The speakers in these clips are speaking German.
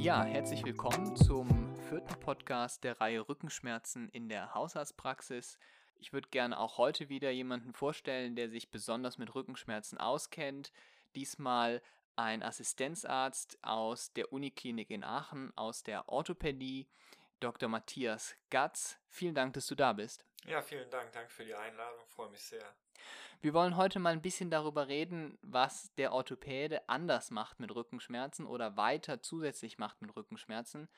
Ja, herzlich willkommen zum vierten Podcast der Reihe Rückenschmerzen in der Hausarztpraxis. Ich würde gerne auch heute wieder jemanden vorstellen, der sich besonders mit Rückenschmerzen auskennt. Diesmal ein Assistenzarzt aus der Uniklinik in Aachen, aus der Orthopädie, Dr. Matthias Gatz. Vielen Dank, dass du da bist. Ja, vielen Dank. Danke für die Einladung. Freue mich sehr. Wir wollen heute mal ein bisschen darüber reden, was der Orthopäde anders macht mit Rückenschmerzen oder weiter zusätzlich macht mit Rückenschmerzen.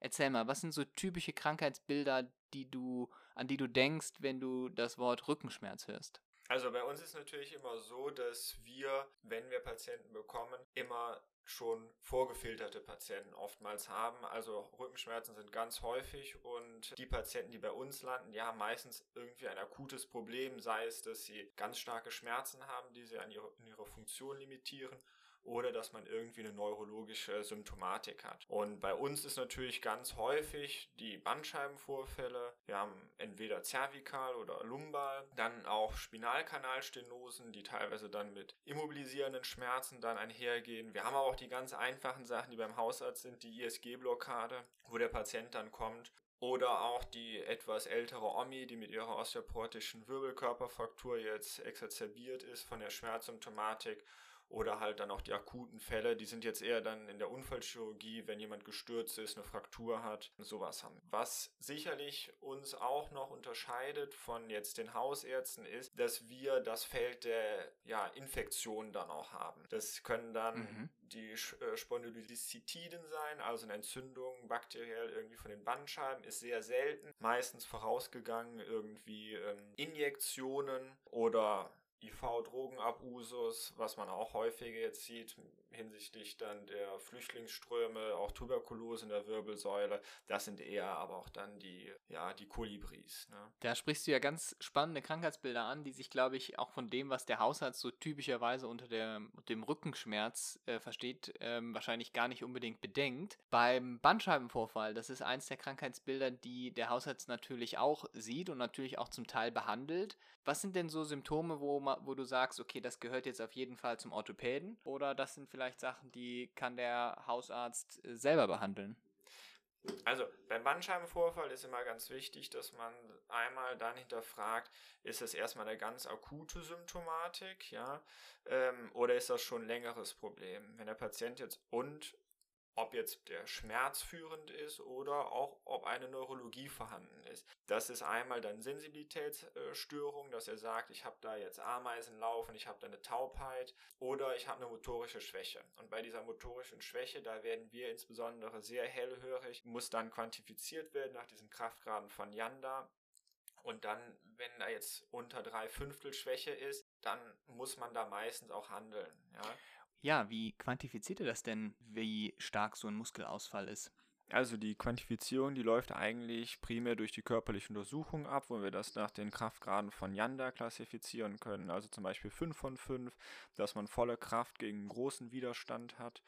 Erzähl mal, was sind so typische Krankheitsbilder, die du, an die du denkst, wenn du das Wort Rückenschmerz hörst? Also bei uns ist natürlich immer so, dass wir, wenn wir Patienten bekommen, immer schon vorgefilterte Patienten oftmals haben. Also Rückenschmerzen sind ganz häufig und die Patienten, die bei uns landen, die haben meistens irgendwie ein akutes Problem, sei es, dass sie ganz starke Schmerzen haben, die sie an ihre, in ihrer Funktion limitieren oder dass man irgendwie eine neurologische Symptomatik hat. Und bei uns ist natürlich ganz häufig die Bandscheibenvorfälle. Wir haben entweder zervikal oder lumbal, dann auch Spinalkanalstenosen, die teilweise dann mit immobilisierenden Schmerzen dann einhergehen. Wir haben aber auch die ganz einfachen Sachen, die beim Hausarzt sind, die ISG-Blockade, wo der Patient dann kommt oder auch die etwas ältere Omi, die mit ihrer osteoportischen Wirbelkörperfraktur jetzt exacerbiert ist von der Schmerzsymptomatik oder halt dann auch die akuten Fälle, die sind jetzt eher dann in der Unfallchirurgie, wenn jemand gestürzt ist, eine Fraktur hat, sowas haben. Was sicherlich uns auch noch unterscheidet von jetzt den Hausärzten ist, dass wir das Feld der ja, Infektionen dann auch haben. Das können dann mhm. die äh, Spondylocystiden sein, also eine Entzündung bakteriell irgendwie von den Bandscheiben, ist sehr selten. Meistens vorausgegangen irgendwie ähm, Injektionen oder IV-Drogenabusus, was man auch häufiger jetzt sieht hinsichtlich dann der Flüchtlingsströme, auch Tuberkulose in der Wirbelsäule. Das sind eher aber auch dann die, ja, die Kolibris. Ne? Da sprichst du ja ganz spannende Krankheitsbilder an, die sich, glaube ich, auch von dem, was der Hausarzt so typischerweise unter der, dem Rückenschmerz äh, versteht, ähm, wahrscheinlich gar nicht unbedingt bedenkt. Beim Bandscheibenvorfall, das ist eins der Krankheitsbilder, die der Hausarzt natürlich auch sieht und natürlich auch zum Teil behandelt. Was sind denn so Symptome, wo, wo du sagst, okay, das gehört jetzt auf jeden Fall zum Orthopäden? Oder das sind vielleicht Sachen, die kann der Hausarzt äh, selber behandeln? Also beim Bandscheibenvorfall ist immer ganz wichtig, dass man einmal dann hinterfragt, ist das erstmal eine ganz akute Symptomatik, ja, ähm, oder ist das schon ein längeres Problem? Wenn der Patient jetzt und ob jetzt der Schmerz führend ist oder auch ob eine Neurologie vorhanden ist. Das ist einmal dann Sensibilitätsstörung, dass er sagt, ich habe da jetzt Ameisen laufen, ich habe da eine Taubheit oder ich habe eine motorische Schwäche. Und bei dieser motorischen Schwäche, da werden wir insbesondere sehr hellhörig, muss dann quantifiziert werden nach diesen Kraftgraden von Yanda. Und dann, wenn da jetzt unter drei Fünftel Schwäche ist, dann muss man da meistens auch handeln. Ja. Ja, wie quantifiziert ihr das denn, wie stark so ein Muskelausfall ist? Also die Quantifizierung, die läuft eigentlich primär durch die körperliche Untersuchung ab, wo wir das nach den Kraftgraden von Yanda klassifizieren können. Also zum Beispiel 5 von 5, dass man volle Kraft gegen großen Widerstand hat.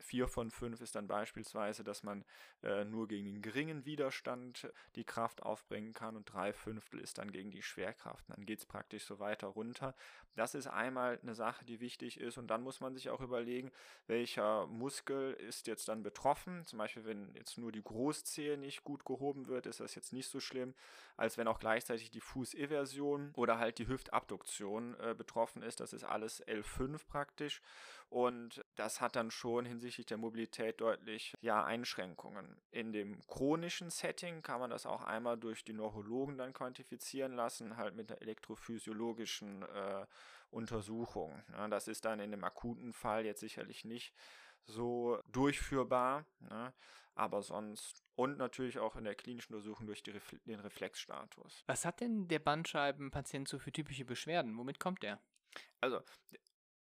4 von 5 ist dann beispielsweise, dass man äh, nur gegen den geringen Widerstand die Kraft aufbringen kann und 3 Fünftel ist dann gegen die Schwerkraft. dann geht es praktisch so weiter runter. Das ist einmal eine Sache, die wichtig ist und dann muss man sich auch überlegen, welcher Muskel ist jetzt dann betroffen. Zum Beispiel, wenn jetzt nur die Großzehe nicht gut gehoben wird, ist das jetzt nicht so schlimm, als wenn auch gleichzeitig die Fußeversion oder halt die Hüftabduktion äh, betroffen ist. Das ist alles L5 praktisch und das hat dann schon hinsichtlich der Mobilität deutlich ja, Einschränkungen. In dem chronischen Setting kann man das auch einmal durch die Neurologen dann quantifizieren lassen, halt mit einer elektrophysiologischen äh, Untersuchung. Ja, das ist dann in dem akuten Fall jetzt sicherlich nicht so durchführbar, ne? aber sonst und natürlich auch in der klinischen Untersuchung durch Refle den Reflexstatus. Was hat denn der Bandscheibenpatient so für typische Beschwerden? Womit kommt er? Also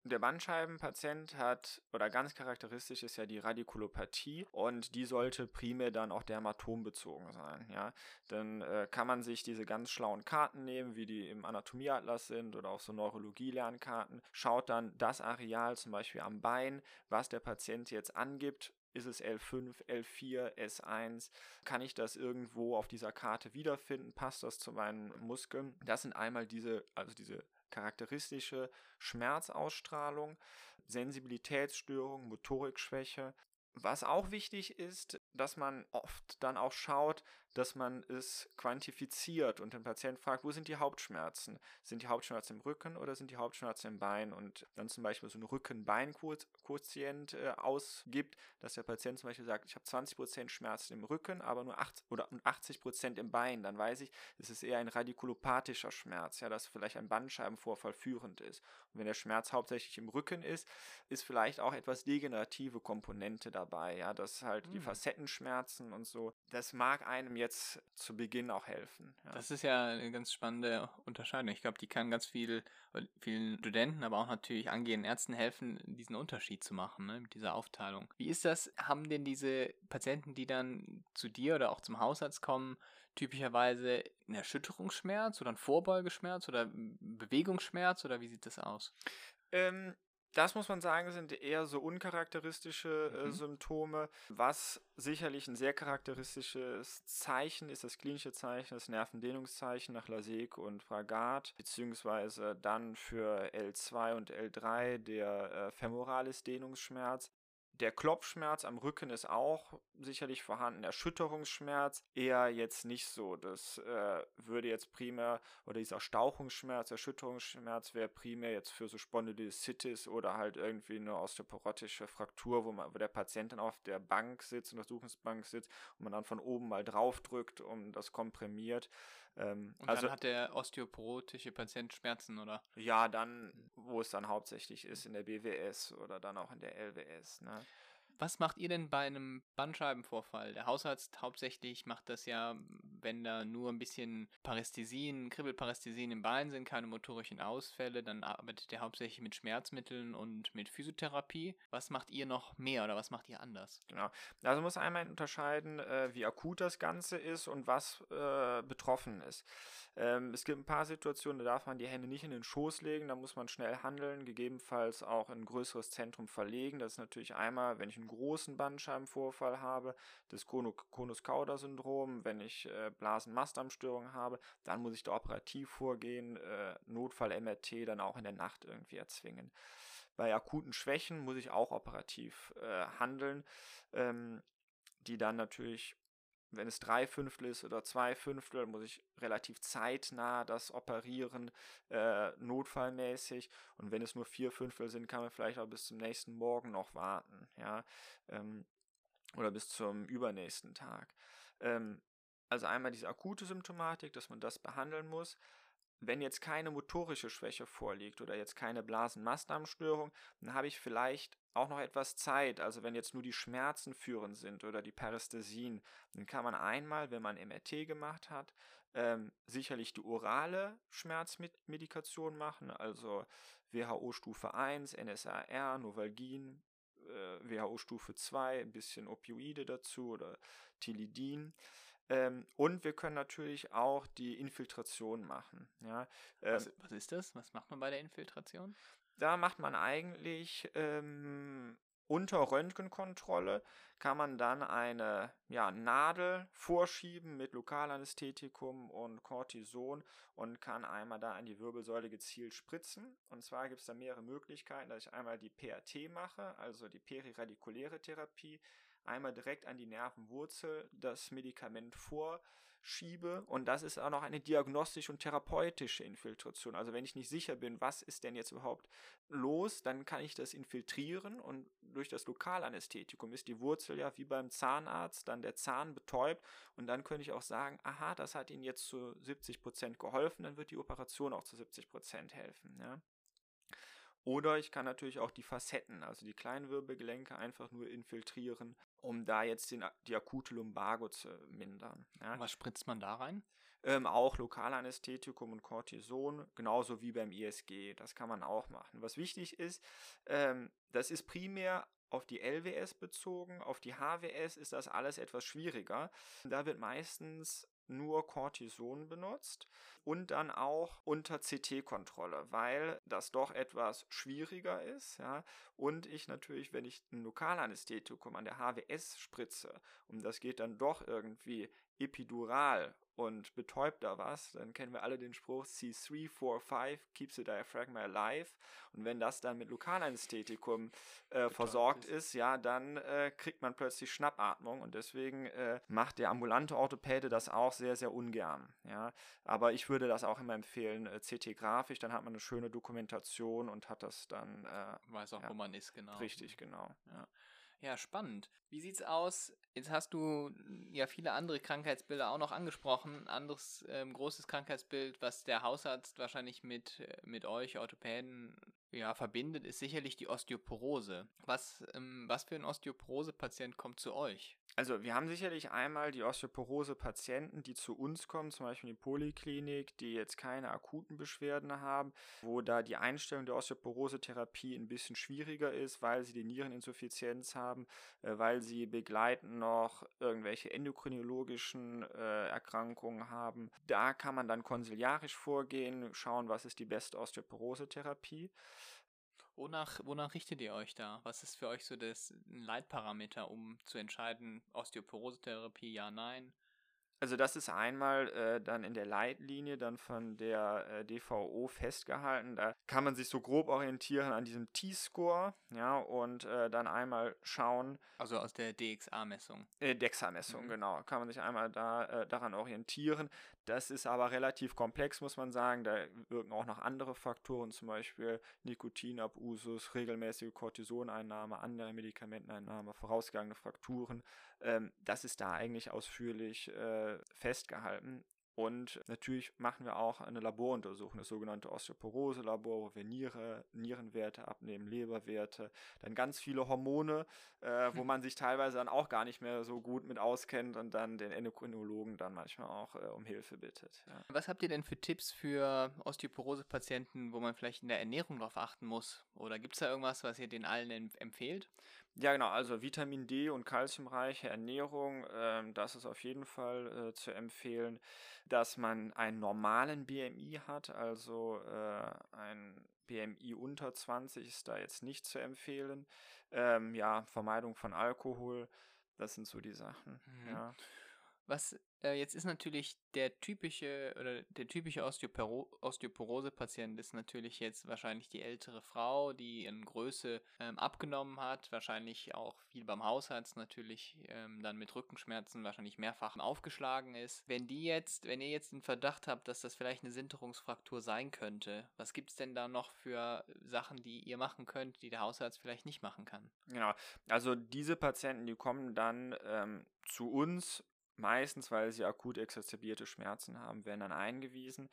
der Bandscheibenpatient hat, oder ganz charakteristisch ist ja die Radikulopathie und die sollte primär dann auch dermatombezogen sein, ja. Dann äh, kann man sich diese ganz schlauen Karten nehmen, wie die im Anatomieatlas sind oder auch so Neurologie-Lernkarten, schaut dann das Areal zum Beispiel am Bein, was der Patient jetzt angibt, ist es L5, L4, S1? Kann ich das irgendwo auf dieser Karte wiederfinden? Passt das zu meinen Muskeln? Das sind einmal diese, also diese charakteristische Schmerzausstrahlung, Sensibilitätsstörung, Motorikschwäche. Was auch wichtig ist, dass man oft dann auch schaut, dass man es quantifiziert und den Patienten fragt, wo sind die Hauptschmerzen? Sind die Hauptschmerzen im Rücken oder sind die Hauptschmerzen im Bein? Und dann zum Beispiel so einen Rücken-Bein-Quotient äh, ausgibt, dass der Patient zum Beispiel sagt, ich habe 20% Schmerzen im Rücken, aber nur 80, oder 80% im Bein. Dann weiß ich, es ist eher ein radikulopathischer Schmerz, ja, dass vielleicht ein Bandscheibenvorfall führend ist. Und wenn der Schmerz hauptsächlich im Rücken ist, ist vielleicht auch etwas degenerative Komponente dabei, ja, dass halt mhm. die hm. Facettenschmerzen und so, das mag einem jetzt zu Beginn auch helfen. Ja. Das ist ja eine ganz spannende Unterscheidung. Ich glaube, die kann ganz viel, vielen Studenten, aber auch natürlich angehenden Ärzten helfen, diesen Unterschied zu machen, ne, mit dieser Aufteilung. Wie ist das? Haben denn diese Patienten, die dann zu dir oder auch zum Hausarzt kommen, typischerweise einen Erschütterungsschmerz oder einen Vorbeugeschmerz oder Bewegungsschmerz oder wie sieht das aus? Ähm, das muss man sagen, sind eher so uncharakteristische äh, mhm. Symptome. Was sicherlich ein sehr charakteristisches Zeichen ist, das klinische Zeichen, das Nervendehnungszeichen nach Lasek und Fragat, beziehungsweise dann für L2 und L3 der äh, Femoralis Dehnungsschmerz. Der Klopfschmerz am Rücken ist auch sicherlich vorhanden. Erschütterungsschmerz eher jetzt nicht so. Das äh, würde jetzt primär, oder dieser Stauchungsschmerz, Erschütterungsschmerz wäre primär jetzt für so Spondylolisthesis oder halt irgendwie eine osteoporotische Fraktur, wo, man, wo der Patient dann auf der Bank sitzt, Untersuchungsbank sitzt und man dann von oben mal drauf drückt und das komprimiert. Ähm, und also, dann hat der osteoporotische Patient Schmerzen, oder? Ja, dann, wo es dann hauptsächlich ist, in der BWS oder dann auch in der LWS. Ne? Was macht ihr denn bei einem Bandscheibenvorfall? Der Hausarzt hauptsächlich macht das ja, wenn da nur ein bisschen Parästhesien, Kribbelparästhesien im Bein sind, keine motorischen Ausfälle, dann arbeitet er hauptsächlich mit Schmerzmitteln und mit Physiotherapie. Was macht ihr noch mehr oder was macht ihr anders? Genau. Also muss einmal unterscheiden, äh, wie akut das Ganze ist und was äh, betroffen ist. Ähm, es gibt ein paar Situationen, da darf man die Hände nicht in den Schoß legen, da muss man schnell handeln, gegebenenfalls auch in ein größeres Zentrum verlegen. Das ist natürlich einmal, wenn ich einen großen Bandscheibenvorfall habe, das Konus-Kauder-Syndrom, wenn ich äh, Blasen-Mastarmstörungen habe, dann muss ich da operativ vorgehen, äh, Notfall-MRT dann auch in der Nacht irgendwie erzwingen. Bei akuten Schwächen muss ich auch operativ äh, handeln, ähm, die dann natürlich wenn es drei Fünftel ist oder zwei Fünftel, muss ich relativ zeitnah das operieren, äh, notfallmäßig. Und wenn es nur vier Fünftel sind, kann man vielleicht auch bis zum nächsten Morgen noch warten, ja, ähm, oder bis zum übernächsten Tag. Ähm, also einmal diese akute Symptomatik, dass man das behandeln muss. Wenn jetzt keine motorische Schwäche vorliegt oder jetzt keine Blasenmastdarmstörung, dann habe ich vielleicht auch noch etwas Zeit. Also wenn jetzt nur die Schmerzen führend sind oder die Parästhesien, dann kann man einmal, wenn man MRT gemacht hat, ähm, sicherlich die orale Schmerzmedikation machen, also WHO Stufe 1, NSAR, Novalgin, äh, WHO Stufe 2, ein bisschen Opioide dazu oder Tilidin. Ähm, und wir können natürlich auch die Infiltration machen. Ja? Ähm, was, was, ist das? Was macht man bei der Infiltration? Da macht man eigentlich ähm, unter Röntgenkontrolle kann man dann eine ja, Nadel vorschieben mit Lokalanästhetikum und Cortison und kann einmal da an die Wirbelsäule gezielt spritzen. Und zwar gibt es da mehrere Möglichkeiten, dass ich einmal die PRT mache, also die periradikuläre Therapie einmal direkt an die Nervenwurzel das Medikament vorschiebe. Und das ist auch noch eine diagnostische und therapeutische Infiltration. Also wenn ich nicht sicher bin, was ist denn jetzt überhaupt los, dann kann ich das infiltrieren und durch das Lokalanästhetikum ist die Wurzel ja wie beim Zahnarzt dann der Zahn betäubt und dann könnte ich auch sagen, aha, das hat Ihnen jetzt zu 70 Prozent geholfen, dann wird die Operation auch zu 70 Prozent helfen. Ja? Oder ich kann natürlich auch die Facetten, also die kleinen Wirbelgelenke, einfach nur infiltrieren, um da jetzt den, die akute Lumbago zu mindern. Ja. Was spritzt man da rein? Ähm, auch Lokalanästhetikum und Cortison, genauso wie beim ISG. Das kann man auch machen. Was wichtig ist, ähm, das ist primär auf die LWS bezogen, auf die HWS ist das alles etwas schwieriger. Da wird meistens nur Cortison benutzt und dann auch unter CT-Kontrolle, weil das doch etwas schwieriger ist. Ja? Und ich natürlich, wenn ich ein Lokalanästhetikum an der HWS spritze und das geht dann doch irgendwie epidural und betäubt da was, dann kennen wir alle den Spruch C3, 4, 5 keeps the diaphragm alive. Und wenn das dann mit Lokalanästhetikum äh, versorgt ist. ist, ja, dann äh, kriegt man plötzlich Schnappatmung und deswegen äh, macht der ambulante Orthopäde das auch sehr, sehr ungern. Ja, aber ich würde das auch immer empfehlen, äh, CT-grafisch, dann hat man eine schöne Dokumentation und hat das dann. Äh, Weiß auch, ja, wo man ist, genau. Richtig, genau. Ja. Ja, spannend. Wie sieht's aus? Jetzt hast du hm, ja viele andere Krankheitsbilder auch noch angesprochen. Anderes ähm, großes Krankheitsbild, was der Hausarzt wahrscheinlich mit, äh, mit euch Orthopäden ja, verbindet, ist sicherlich die Osteoporose. Was, ähm, was für ein Osteoporose-Patient kommt zu euch? Also wir haben sicherlich einmal die Osteoporose-Patienten, die zu uns kommen, zum Beispiel in die Poliklinik, die jetzt keine akuten Beschwerden haben, wo da die Einstellung der Osteoporose-Therapie ein bisschen schwieriger ist, weil sie die Niereninsuffizienz haben, äh, weil sie begleitend noch irgendwelche endokrinologischen äh, Erkrankungen haben. Da kann man dann konsiliarisch vorgehen, schauen, was ist die beste Osteoporose-Therapie. Wonach, wonach richtet ihr euch da? Was ist für euch so das Leitparameter, um zu entscheiden, Osteoporose-Therapie, ja, nein? Also das ist einmal äh, dann in der Leitlinie dann von der äh, DVO festgehalten. Da kann man sich so grob orientieren an diesem T-Score, ja, und äh, dann einmal schauen. Also aus der DXA-Messung. Äh, DEXA-Messung, mhm. genau. Kann man sich einmal da äh, daran orientieren. Das ist aber relativ komplex, muss man sagen. Da wirken auch noch andere Faktoren, zum Beispiel Nikotinabusus, regelmäßige Cortisoneinnahme, andere Medikamenteneinnahme, vorausgegangene Frakturen. Ähm, das ist da eigentlich ausführlich äh, festgehalten. Und natürlich machen wir auch eine Laboruntersuchung, das sogenannte Osteoporose-Labor, wo wir Niere, Nierenwerte abnehmen, Leberwerte, dann ganz viele Hormone, äh, wo man sich teilweise dann auch gar nicht mehr so gut mit auskennt und dann den Endokrinologen dann manchmal auch äh, um Hilfe bittet. Ja. Was habt ihr denn für Tipps für Osteoporose-Patienten, wo man vielleicht in der Ernährung darauf achten muss? Oder gibt es da irgendwas, was ihr den allen empfehlt? Ja, genau, also Vitamin D und kalziumreiche Ernährung, ähm, das ist auf jeden Fall äh, zu empfehlen, dass man einen normalen BMI hat, also äh, ein BMI unter 20 ist da jetzt nicht zu empfehlen. Ähm, ja, Vermeidung von Alkohol, das sind so die Sachen. Mhm. Ja. Was äh, jetzt ist natürlich der typische oder der typische Osteoporo Osteoporose-Patient ist natürlich jetzt wahrscheinlich die ältere Frau, die in Größe ähm, abgenommen hat, wahrscheinlich auch viel beim Hausarzt natürlich ähm, dann mit Rückenschmerzen wahrscheinlich mehrfach aufgeschlagen ist. Wenn die jetzt, wenn ihr jetzt den Verdacht habt, dass das vielleicht eine Sinterungsfraktur sein könnte, was gibt es denn da noch für Sachen, die ihr machen könnt, die der Hausarzt vielleicht nicht machen kann? Genau, also diese Patienten, die kommen dann ähm, zu uns meistens, weil sie akut exacerbierte Schmerzen haben, werden dann eingewiesen.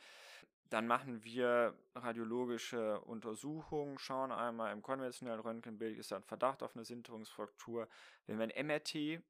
Dann machen wir radiologische Untersuchungen, schauen einmal im konventionellen Röntgenbild, ist da ein Verdacht auf eine Sinterungsfraktur. Wenn wir ein MRT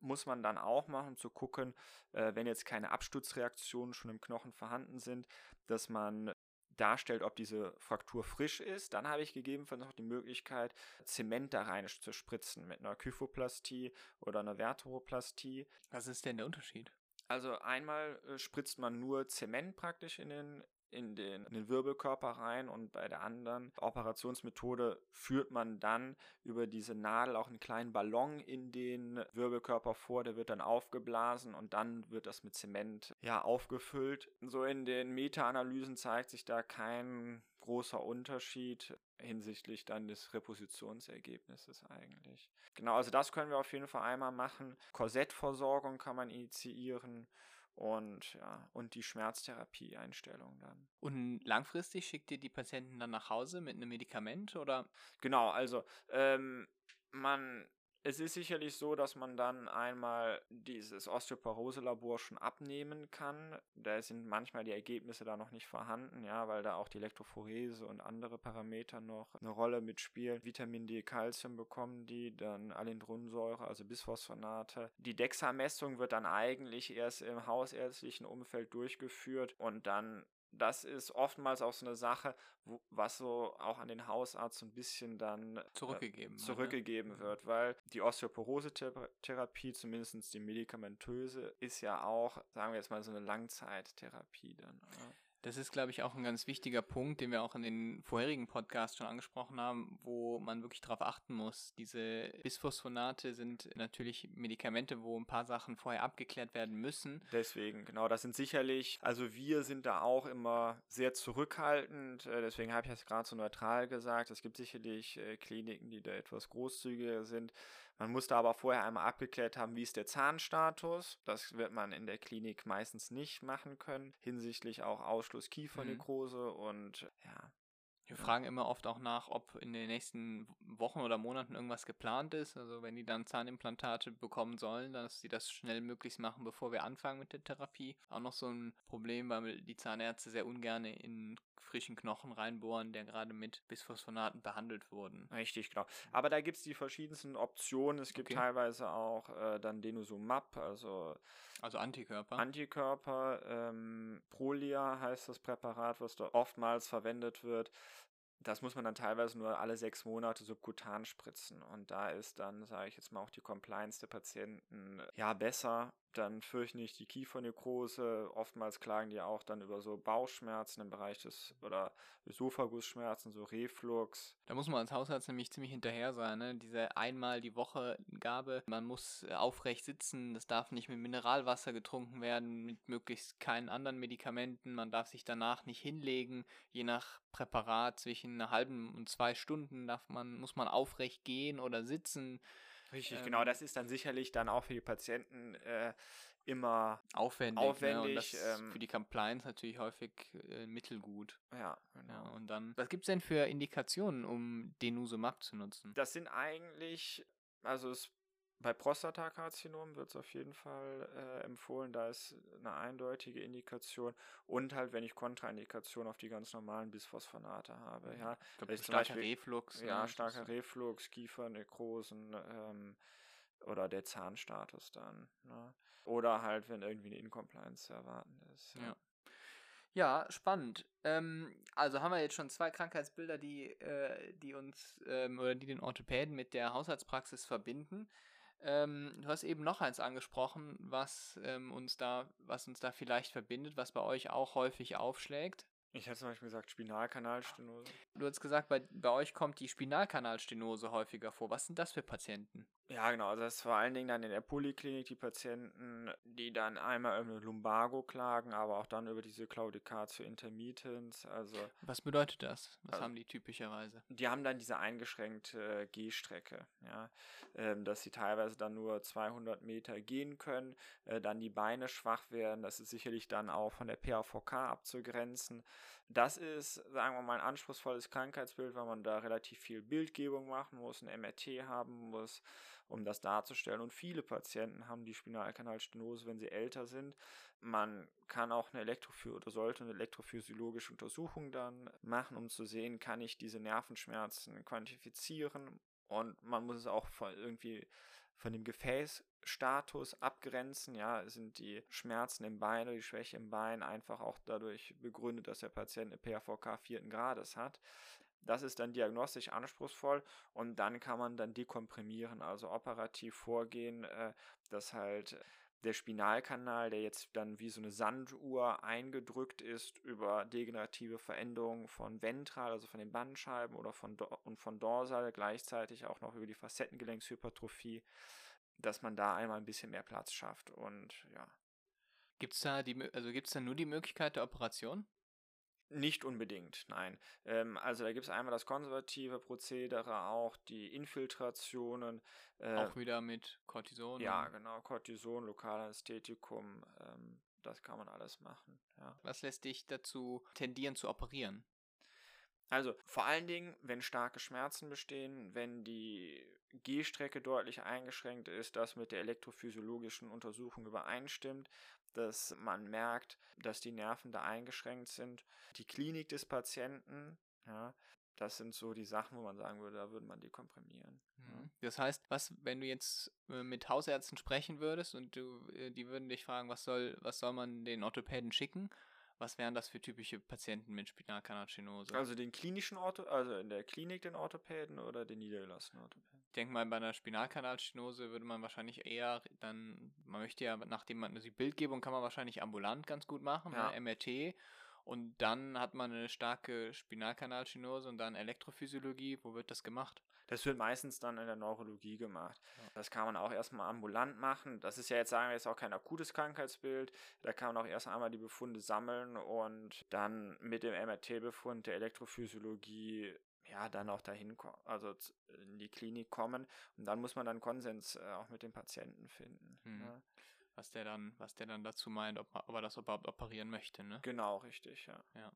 muss man dann auch machen, zu gucken, äh, wenn jetzt keine Absturzreaktionen schon im Knochen vorhanden sind, dass man darstellt, ob diese Fraktur frisch ist. Dann habe ich gegebenenfalls noch die Möglichkeit, Zement da rein zu spritzen mit einer Kyphoplastie oder einer Vertebroplastie. Was ist denn der Unterschied? Also einmal äh, spritzt man nur Zement praktisch in den in den, in den Wirbelkörper rein und bei der anderen Operationsmethode führt man dann über diese Nadel auch einen kleinen Ballon in den Wirbelkörper vor, der wird dann aufgeblasen und dann wird das mit Zement ja aufgefüllt. So in den Meta-Analysen zeigt sich da kein großer Unterschied hinsichtlich dann des Repositionsergebnisses eigentlich. Genau, also das können wir auf jeden Fall einmal machen. Korsettversorgung kann man initiieren und ja, und die Schmerztherapie-Einstellung dann. Und langfristig schickt ihr die Patienten dann nach Hause mit einem Medikament oder? Genau, also ähm, man es ist sicherlich so, dass man dann einmal dieses Osteoporose-Labor schon abnehmen kann. Da sind manchmal die Ergebnisse da noch nicht vorhanden, ja, weil da auch die Elektrophorese und andere Parameter noch eine Rolle mitspielen. Vitamin D, Calcium bekommen die, dann Alendronsäure, also Bisphosphonate. Die DEXA-Messung wird dann eigentlich erst im hausärztlichen Umfeld durchgeführt und dann das ist oftmals auch so eine Sache, wo, was so auch an den Hausarzt so ein bisschen dann zurückgegeben, äh, zurückgegeben wird, ne? wird, weil die Osteoporose-Therapie, zumindest die medikamentöse, ist ja auch, sagen wir jetzt mal, so eine Langzeittherapie dann. Oder? Das ist, glaube ich, auch ein ganz wichtiger Punkt, den wir auch in den vorherigen Podcasts schon angesprochen haben, wo man wirklich darauf achten muss. Diese Bisphosphonate sind natürlich Medikamente, wo ein paar Sachen vorher abgeklärt werden müssen. Deswegen, genau, das sind sicherlich, also wir sind da auch immer sehr zurückhaltend, äh, deswegen habe ich das gerade so neutral gesagt. Es gibt sicherlich äh, Kliniken, die da etwas großzügiger sind. Man muss da aber vorher einmal abgeklärt haben, wie ist der Zahnstatus. Das wird man in der Klinik meistens nicht machen können, hinsichtlich auch Ausschluss Kiefernekrose mhm. und ja, wir fragen immer oft auch nach, ob in den nächsten Wochen oder Monaten irgendwas geplant ist. Also wenn die dann Zahnimplantate bekommen sollen, dass sie das schnell möglichst machen, bevor wir anfangen mit der Therapie. Auch noch so ein Problem, weil die Zahnärzte sehr ungern in frischen Knochen reinbohren, der gerade mit Bisphosphonaten behandelt wurden. Richtig, genau. Aber da gibt es die verschiedensten Optionen. Es gibt okay. teilweise auch äh, dann Denosumab, also also Antikörper. Antikörper, ähm, Prolia heißt das Präparat, was da oftmals verwendet wird das muss man dann teilweise nur alle sechs Monate subkutan spritzen. Und da ist dann, sage ich jetzt mal, auch die Compliance der Patienten ja besser. Dann fürchten nicht die Kiefernekrose. Oftmals klagen die auch dann über so Bauchschmerzen im Bereich des oder Ösophagusschmerzen, so Reflux. Da muss man als Hausarzt nämlich ziemlich hinterher sein. Ne? Diese einmal die Woche Gabe, man muss äh, aufrecht sitzen, das darf nicht mit Mineralwasser getrunken werden, mit möglichst keinen anderen Medikamenten. Man darf sich danach nicht hinlegen, je nach Präparat zwischen einer halben und zwei Stunden darf man, muss man aufrecht gehen oder sitzen. Richtig, ähm, genau. Das ist dann sicherlich dann auch für die Patienten äh, immer aufwendig. aufwendig ne? und das ähm, für die Compliance natürlich häufig äh, mittelgut. Ja, genau. Ja, und dann, was gibt es denn für Indikationen, um Denosumab zu nutzen? Das sind eigentlich, also es bei Prostatakarzinom wird es auf jeden Fall äh, empfohlen, da ist eine eindeutige Indikation und halt, wenn ich Kontraindikation auf die ganz normalen Bisphosphonate habe. Ja, ich glaube, starker Beispiel, Reflux. Ja, ne? starker Reflux, Kiefernekrosen ähm, oder der Zahnstatus dann. Ne? Oder halt, wenn irgendwie eine Incompliance zu erwarten ist. Ja. ja. Ja, spannend. Ähm, also haben wir jetzt schon zwei Krankheitsbilder, die, äh, die uns ähm, oder die den Orthopäden mit der Haushaltspraxis verbinden. Ähm, du hast eben noch eins angesprochen, was ähm, uns da, was uns da vielleicht verbindet, was bei euch auch häufig aufschlägt. Ich hätte zum Beispiel gesagt Spinalkanalstenose. Du hast gesagt, bei, bei euch kommt die Spinalkanalstenose häufiger vor. Was sind das für Patienten? Ja, genau. Also das ist vor allen Dingen dann in der Poliklinik die Patienten, die dann einmal über Lumbago klagen, aber auch dann über diese Claudicatio intermittens. Also was bedeutet das? Was also, haben die typischerweise? Die haben dann diese eingeschränkte Gehstrecke, ja, ähm, dass sie teilweise dann nur 200 Meter gehen können, äh, dann die Beine schwach werden. Das ist sicherlich dann auch von der PAVK abzugrenzen. Das ist, sagen wir mal, ein anspruchsvolles Krankheitsbild, weil man da relativ viel Bildgebung machen muss, ein MRT haben muss um das darzustellen. Und viele Patienten haben die Spinalkanalstenose, wenn sie älter sind. Man kann auch eine Elektrophy oder sollte eine elektrophysiologische Untersuchung dann machen, um zu sehen, kann ich diese Nervenschmerzen quantifizieren. Und man muss es auch irgendwie von dem Gefäßstatus abgrenzen. Ja, sind die Schmerzen im Bein oder die Schwäche im Bein einfach auch dadurch begründet, dass der Patient eine PAVK vierten Grades hat. Das ist dann diagnostisch anspruchsvoll und dann kann man dann dekomprimieren, also operativ vorgehen, äh, dass halt der Spinalkanal, der jetzt dann wie so eine Sanduhr eingedrückt ist über degenerative Veränderungen von ventral, also von den Bandscheiben oder von und von dorsal, gleichzeitig auch noch über die Facettengelenkshypertrophie, dass man da einmal ein bisschen mehr Platz schafft und ja. Gibt es da also gibt es da nur die Möglichkeit der Operation? Nicht unbedingt, nein. Ähm, also da gibt es einmal das konservative Prozedere, auch die Infiltrationen. Äh, auch wieder mit Cortison? Ja, genau, Cortison, Lokalanästhetikum, ähm, das kann man alles machen. Ja. Was lässt dich dazu tendieren zu operieren? Also vor allen Dingen, wenn starke Schmerzen bestehen, wenn die Gehstrecke deutlich eingeschränkt ist, das mit der elektrophysiologischen Untersuchung übereinstimmt, dass man merkt, dass die Nerven da eingeschränkt sind. Die Klinik des Patienten, ja, das sind so die Sachen, wo man sagen würde, da würde man dekomprimieren. Mhm. Das heißt, was, wenn du jetzt äh, mit Hausärzten sprechen würdest und du, äh, die würden dich fragen, was soll, was soll man den Orthopäden schicken? Was wären das für typische Patienten mit Spinalkanalstenose? Also den klinischen Ortho, also in der Klinik den Orthopäden oder den niedergelassenen Orthopäden? Ich denke mal, bei einer Spinalkanalstenose würde man wahrscheinlich eher dann, man möchte ja, nachdem man, also die Bildgebung kann man wahrscheinlich ambulant ganz gut machen, ja. ne, MRT Und dann hat man eine starke Spinalkanalstenose und dann Elektrophysiologie. Wo wird das gemacht? Das wird meistens dann in der Neurologie gemacht. Ja. Das kann man auch erstmal ambulant machen. Das ist ja jetzt, sagen wir jetzt auch kein akutes Krankheitsbild. Da kann man auch erst einmal die Befunde sammeln und dann mit dem MRT-Befund der Elektrophysiologie ja, dann auch dahin, also in die Klinik kommen und dann muss man dann Konsens äh, auch mit dem Patienten finden. Mhm. Ne? Was der dann, was der dann dazu meint, ob, ob er das überhaupt operieren möchte, ne? Genau, richtig, ja. Ja,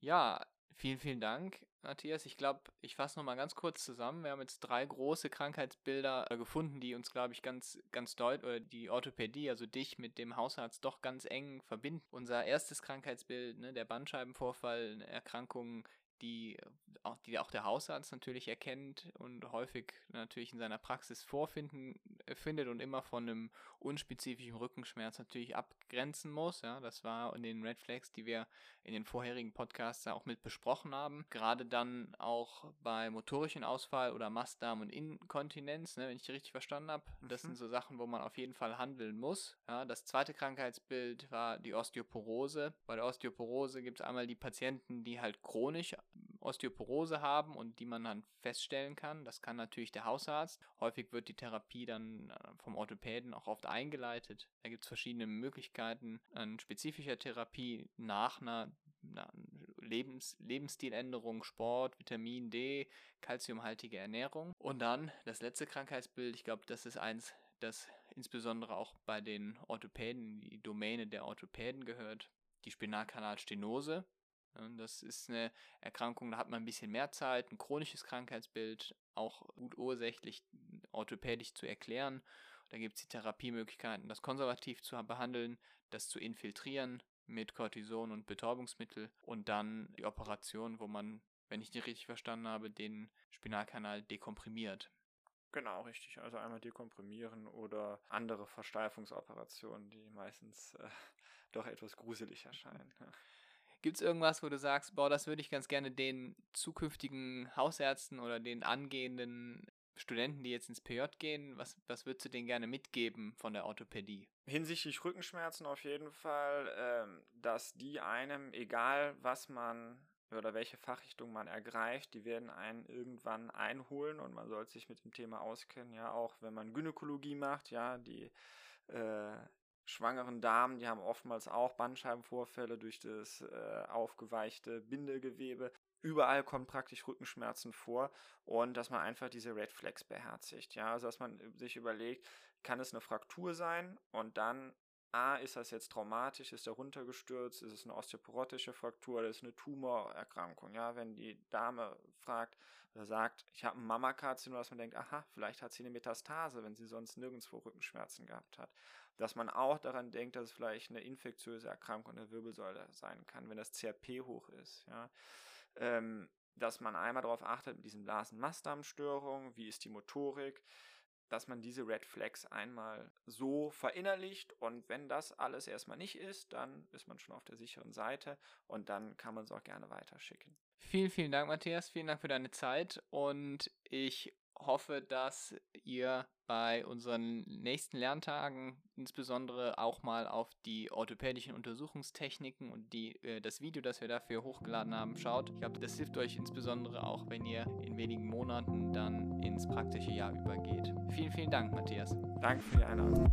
ja vielen, vielen Dank, Matthias. Ich glaube, ich fasse nochmal ganz kurz zusammen. Wir haben jetzt drei große Krankheitsbilder äh, gefunden, die uns, glaube ich, ganz, ganz deutlich, oder die Orthopädie, also dich mit dem Hausarzt doch ganz eng verbinden. Unser erstes Krankheitsbild, ne, der Bandscheibenvorfall, eine Erkrankung, die auch, die auch der Hausarzt natürlich erkennt und häufig natürlich in seiner Praxis vorfinden findet und immer von einem unspezifischen Rückenschmerz natürlich abgrenzen muss. Ja, das war in den Red Flags, die wir in den vorherigen Podcasts auch mit besprochen haben. Gerade dann auch bei motorischen Ausfall oder Mastdarm und Inkontinenz, ne, wenn ich richtig verstanden habe. Das mhm. sind so Sachen, wo man auf jeden Fall handeln muss. Ja, das zweite Krankheitsbild war die Osteoporose. Bei der Osteoporose gibt es einmal die Patienten, die halt chronisch Osteoporose haben und die man dann feststellen kann. Das kann natürlich der Hausarzt. Häufig wird die Therapie dann äh, vom Orthopäden auch oft eingeleitet. Da gibt es verschiedene Möglichkeiten an spezifischer Therapie nach einer, Lebens Lebensstiländerung, Sport, Vitamin D, kalziumhaltige Ernährung. Und dann das letzte Krankheitsbild, ich glaube, das ist eins, das insbesondere auch bei den Orthopäden, die Domäne der Orthopäden gehört, die Spinalkanalstenose. Das ist eine Erkrankung, da hat man ein bisschen mehr Zeit, ein chronisches Krankheitsbild, auch gut ursächlich orthopädisch zu erklären. Da gibt es die Therapiemöglichkeiten, das konservativ zu behandeln, das zu infiltrieren mit Cortison und Betäubungsmittel und dann die Operation, wo man, wenn ich die richtig verstanden habe, den Spinalkanal dekomprimiert. Genau, richtig. Also einmal dekomprimieren oder andere Versteifungsoperationen, die meistens äh, doch etwas gruselig erscheinen. Gibt es irgendwas, wo du sagst, boah, das würde ich ganz gerne den zukünftigen Hausärzten oder den angehenden Studenten, die jetzt ins PJ gehen, was, was würdest du denen gerne mitgeben von der Orthopädie? Hinsichtlich Rückenschmerzen auf jeden Fall, ähm, dass die einem, egal was man oder welche Fachrichtung man ergreift, die werden einen irgendwann einholen und man sollte sich mit dem Thema auskennen, ja, auch wenn man Gynäkologie macht, ja, die äh, schwangeren Damen, die haben oftmals auch Bandscheibenvorfälle durch das äh, aufgeweichte Bindegewebe. Überall kommen praktisch Rückenschmerzen vor und dass man einfach diese Red Flags beherzigt. Ja, also dass man sich überlegt, kann es eine Fraktur sein und dann A, ist das jetzt traumatisch, ist er runtergestürzt, ist es eine osteoporotische Fraktur oder ist es eine Tumorerkrankung? Ja, wenn die Dame fragt oder sagt, ich habe ein Mammakarzinom, dass man denkt, aha, vielleicht hat sie eine Metastase, wenn sie sonst nirgendwo Rückenschmerzen gehabt hat dass man auch daran denkt, dass es vielleicht eine infektiöse Erkrankung der Wirbelsäule sein kann, wenn das CRP hoch ist. Ja. Ähm, dass man einmal darauf achtet mit diesen Blasen-Mastdarmstörungen, wie ist die Motorik, dass man diese Red Flags einmal so verinnerlicht und wenn das alles erstmal nicht ist, dann ist man schon auf der sicheren Seite und dann kann man es auch gerne weiterschicken. Vielen, vielen Dank, Matthias. Vielen Dank für deine Zeit und ich hoffe, dass ihr bei unseren nächsten Lerntagen insbesondere auch mal auf die orthopädischen Untersuchungstechniken und die, äh, das Video, das wir dafür hochgeladen haben, schaut. Ich glaube, das hilft euch insbesondere auch, wenn ihr in wenigen Monaten dann ins praktische Jahr übergeht. Vielen, vielen Dank, Matthias. Danke für die Einladung.